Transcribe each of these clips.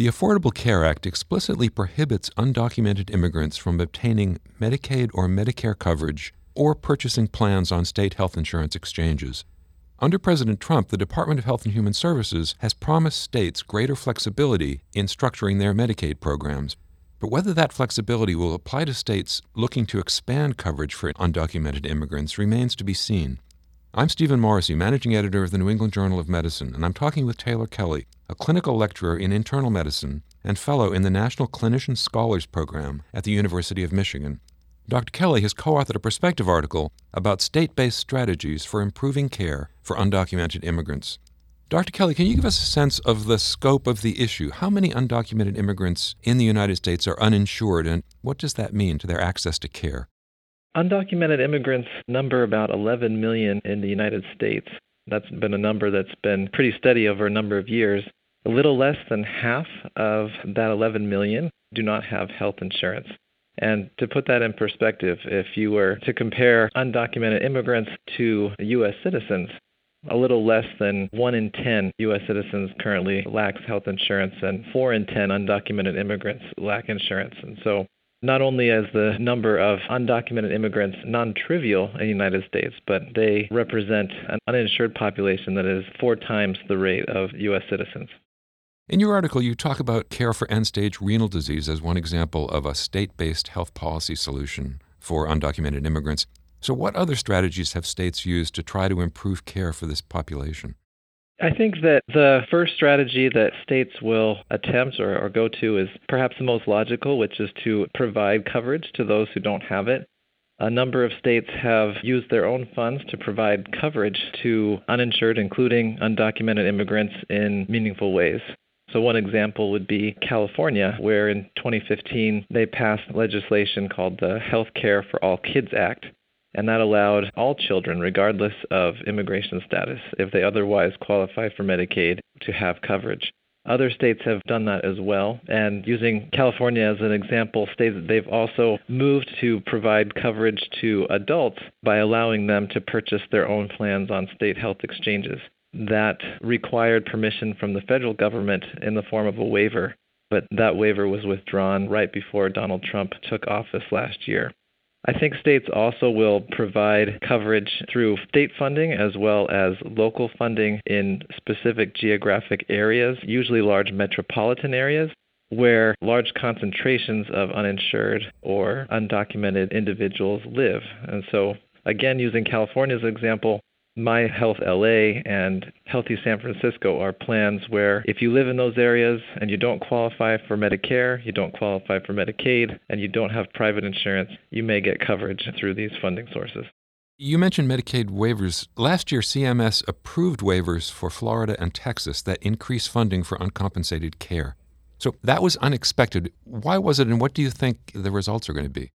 The Affordable Care Act explicitly prohibits undocumented immigrants from obtaining Medicaid or Medicare coverage or purchasing plans on state health insurance exchanges. Under President Trump, the Department of Health and Human Services has promised states greater flexibility in structuring their Medicaid programs. But whether that flexibility will apply to states looking to expand coverage for undocumented immigrants remains to be seen. I'm Stephen Morrissey, managing editor of the New England Journal of Medicine, and I'm talking with Taylor Kelly, a clinical lecturer in internal medicine and fellow in the National Clinician Scholars Program at the University of Michigan. Dr. Kelly has co authored a perspective article about state based strategies for improving care for undocumented immigrants. Dr. Kelly, can you give us a sense of the scope of the issue? How many undocumented immigrants in the United States are uninsured, and what does that mean to their access to care? Undocumented immigrants number about 11 million in the United States. That's been a number that's been pretty steady over a number of years. A little less than half of that 11 million do not have health insurance. And to put that in perspective, if you were to compare undocumented immigrants to U.S. citizens, a little less than 1 in 10 U.S. citizens currently lacks health insurance, and 4 in 10 undocumented immigrants lack insurance. And so, not only is the number of undocumented immigrants non trivial in the United States, but they represent an uninsured population that is four times the rate of U.S. citizens. In your article, you talk about care for end stage renal disease as one example of a state based health policy solution for undocumented immigrants. So, what other strategies have states used to try to improve care for this population? I think that the first strategy that states will attempt or, or, go to is perhaps the most logical, which is to provide coverage to those who don't have it. A number of states have used their own funds to provide coverage to uninsured, including undocumented immigrants, in meaningful ways. So, one example would be California, where in 2015 they passed legislation called the Health Care for All Kids Act and that allowed all children, regardless of immigration status, if they otherwise qualify for Medicaid, to have coverage. Other states have done that as well. And using California as an example, states that they've also moved to provide coverage to adults by allowing them to purchase their own plans on state health exchanges. That required permission from the federal government in the form of a waiver, but that waiver was withdrawn right before Donald Trump took office last year. I think states also will provide coverage through state funding as well as local funding in specific geographic areas, usually large metropolitan areas, where large concentrations of uninsured or undocumented individuals live. And so, again, using California's example, my Health LA and Healthy San Francisco are plans where if you live in those areas and you don't qualify for Medicare, you don't qualify for Medicaid, and you don't have private insurance, you may get coverage through these funding sources. You mentioned Medicaid waivers. Last year, CMS approved waivers for Florida and Texas that increase funding for uncompensated care. So that was unexpected. Why was it, and what do you think the results are going to be?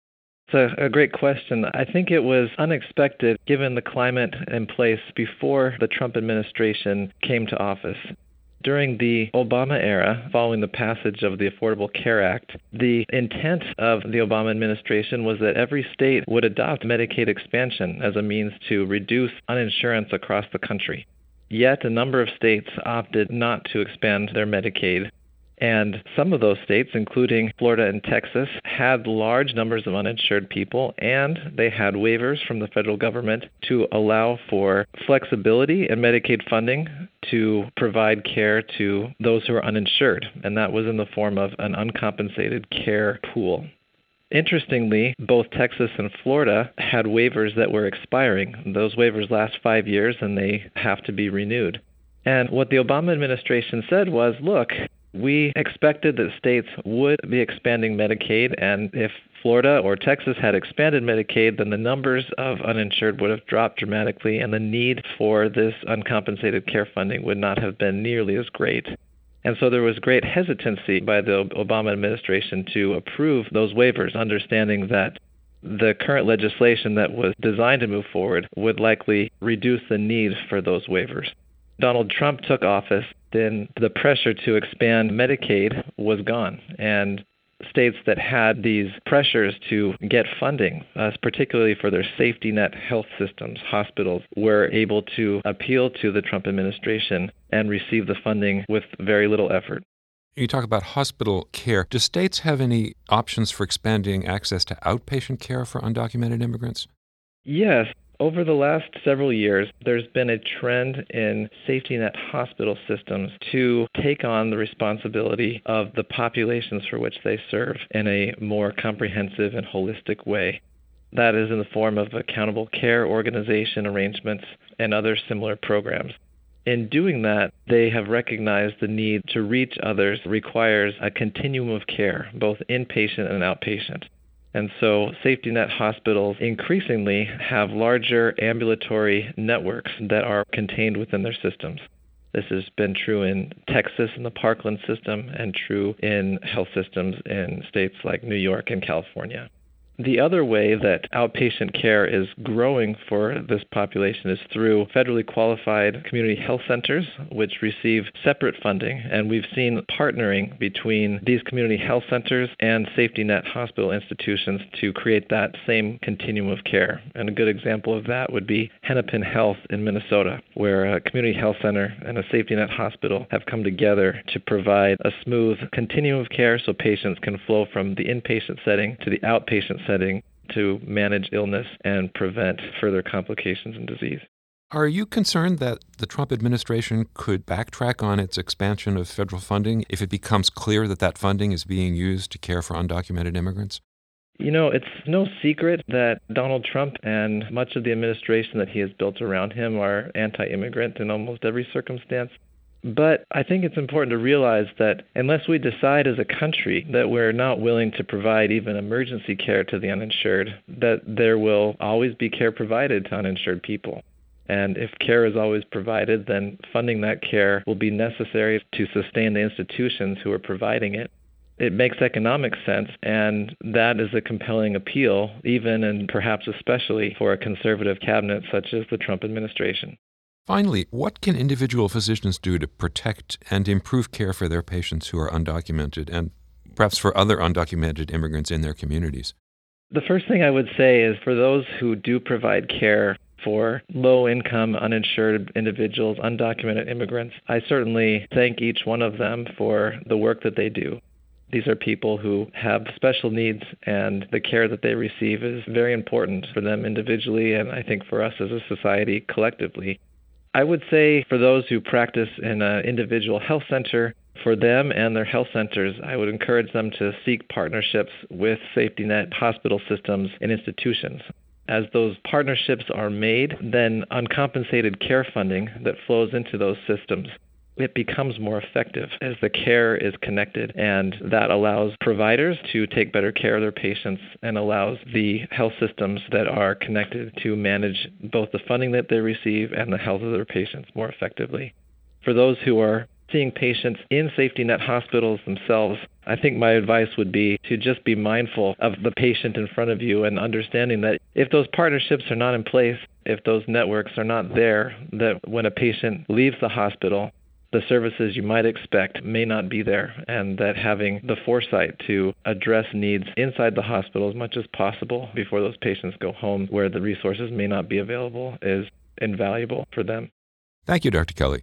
It's a, a great question. I think it was unexpected given the climate in place before the Trump administration came to office. During the Obama era, following the passage of the Affordable Care Act, the intent of the Obama administration was that every state would adopt Medicaid expansion as a means to reduce uninsurance across the country. Yet, a number of states opted not to expand their Medicaid and some of those states, including Florida and Texas, had large numbers of uninsured people, and they had waivers from the federal government to allow for flexibility in Medicaid funding to provide care to those who are uninsured. And that was in the form of an uncompensated care pool. Interestingly, both Texas and Florida had waivers that were expiring. Those waivers last five years and they have to be renewed. And what the Obama administration said was look, we expected that states would be expanding Medicaid, and if Florida or Texas had expanded Medicaid, then the numbers of uninsured would have dropped dramatically, and the need for this uncompensated care funding would not have been nearly as great. And so there was great hesitancy by the Obama administration to approve those waivers, understanding that the current legislation that was designed to move forward would likely reduce the need for those waivers. Donald Trump took office, then the pressure to expand Medicaid was gone. And states that had these pressures to get funding, uh, particularly for their safety net health systems, hospitals, were able to appeal to the Trump administration and receive the funding with very little effort. You talk about hospital care. Do states have any options for expanding access to outpatient care for undocumented immigrants? Yes. Over the last several years, there's been a trend in safety net hospital systems to take on the responsibility of the populations for which they serve in a more comprehensive and holistic way. That is in the form of accountable care organization arrangements and other similar programs. In doing that, they have recognized the need to reach others requires a continuum of care, both inpatient and outpatient. And so, safety net hospitals increasingly have larger ambulatory networks that are contained within their systems. This has been true in Texas in the Parkland system and true in health systems in states like New York and California. The other way that outpatient care is growing for this population is through federally qualified community health centers, which receive separate funding. And we've seen partnering between these community health centers and safety net hospital institutions to create that same continuum of care. And a good example of that would be Hennepin Health in Minnesota, where a community health center and a safety net hospital have come together to provide a smooth continuum of care so patients can flow from the inpatient setting to the outpatient setting to manage illness and prevent further complications and disease. Are you concerned that the Trump administration could backtrack on its expansion of federal funding if it becomes clear that that funding is being used to care for undocumented immigrants? You know, it's no secret that Donald Trump and much of the administration that he has built around him are anti immigrant in almost every circumstance. But I think it's important to realize that unless we decide as a country that we're not willing to provide even emergency care to the uninsured, that there will always be care provided to uninsured people. And if care is always provided, then funding that care will be necessary to sustain the institutions who are providing it. It makes economic sense, and that is a compelling appeal, even and perhaps especially for a conservative cabinet such as the Trump administration. Finally, what can individual physicians do to protect and improve care for their patients who are undocumented and perhaps for other undocumented immigrants in their communities? The first thing I would say is for those who do provide care for low income, uninsured individuals, undocumented immigrants, I certainly thank each one of them for the work that they do. These are people who have special needs, and the care that they receive is very important for them individually, and I think for us as a society collectively. I would say for those who practice in an individual health center, for them and their health centers, I would encourage them to seek partnerships with safety net hospital systems and institutions. As those partnerships are made, then uncompensated care funding that flows into those systems it becomes more effective as the care is connected, and that allows providers to take better care of their patients and allows the health systems that are connected to manage both the funding that they receive and the health of their patients more effectively. For those who are seeing patients in safety net hospitals themselves, I think my advice would be to just be mindful of the patient in front of you and understanding that if those partnerships are not in place, if those networks are not there, that when a patient leaves the hospital, the services you might expect may not be there, and that having the foresight to address needs inside the hospital as much as possible before those patients go home where the resources may not be available is invaluable for them. Thank you, Dr. Kelly.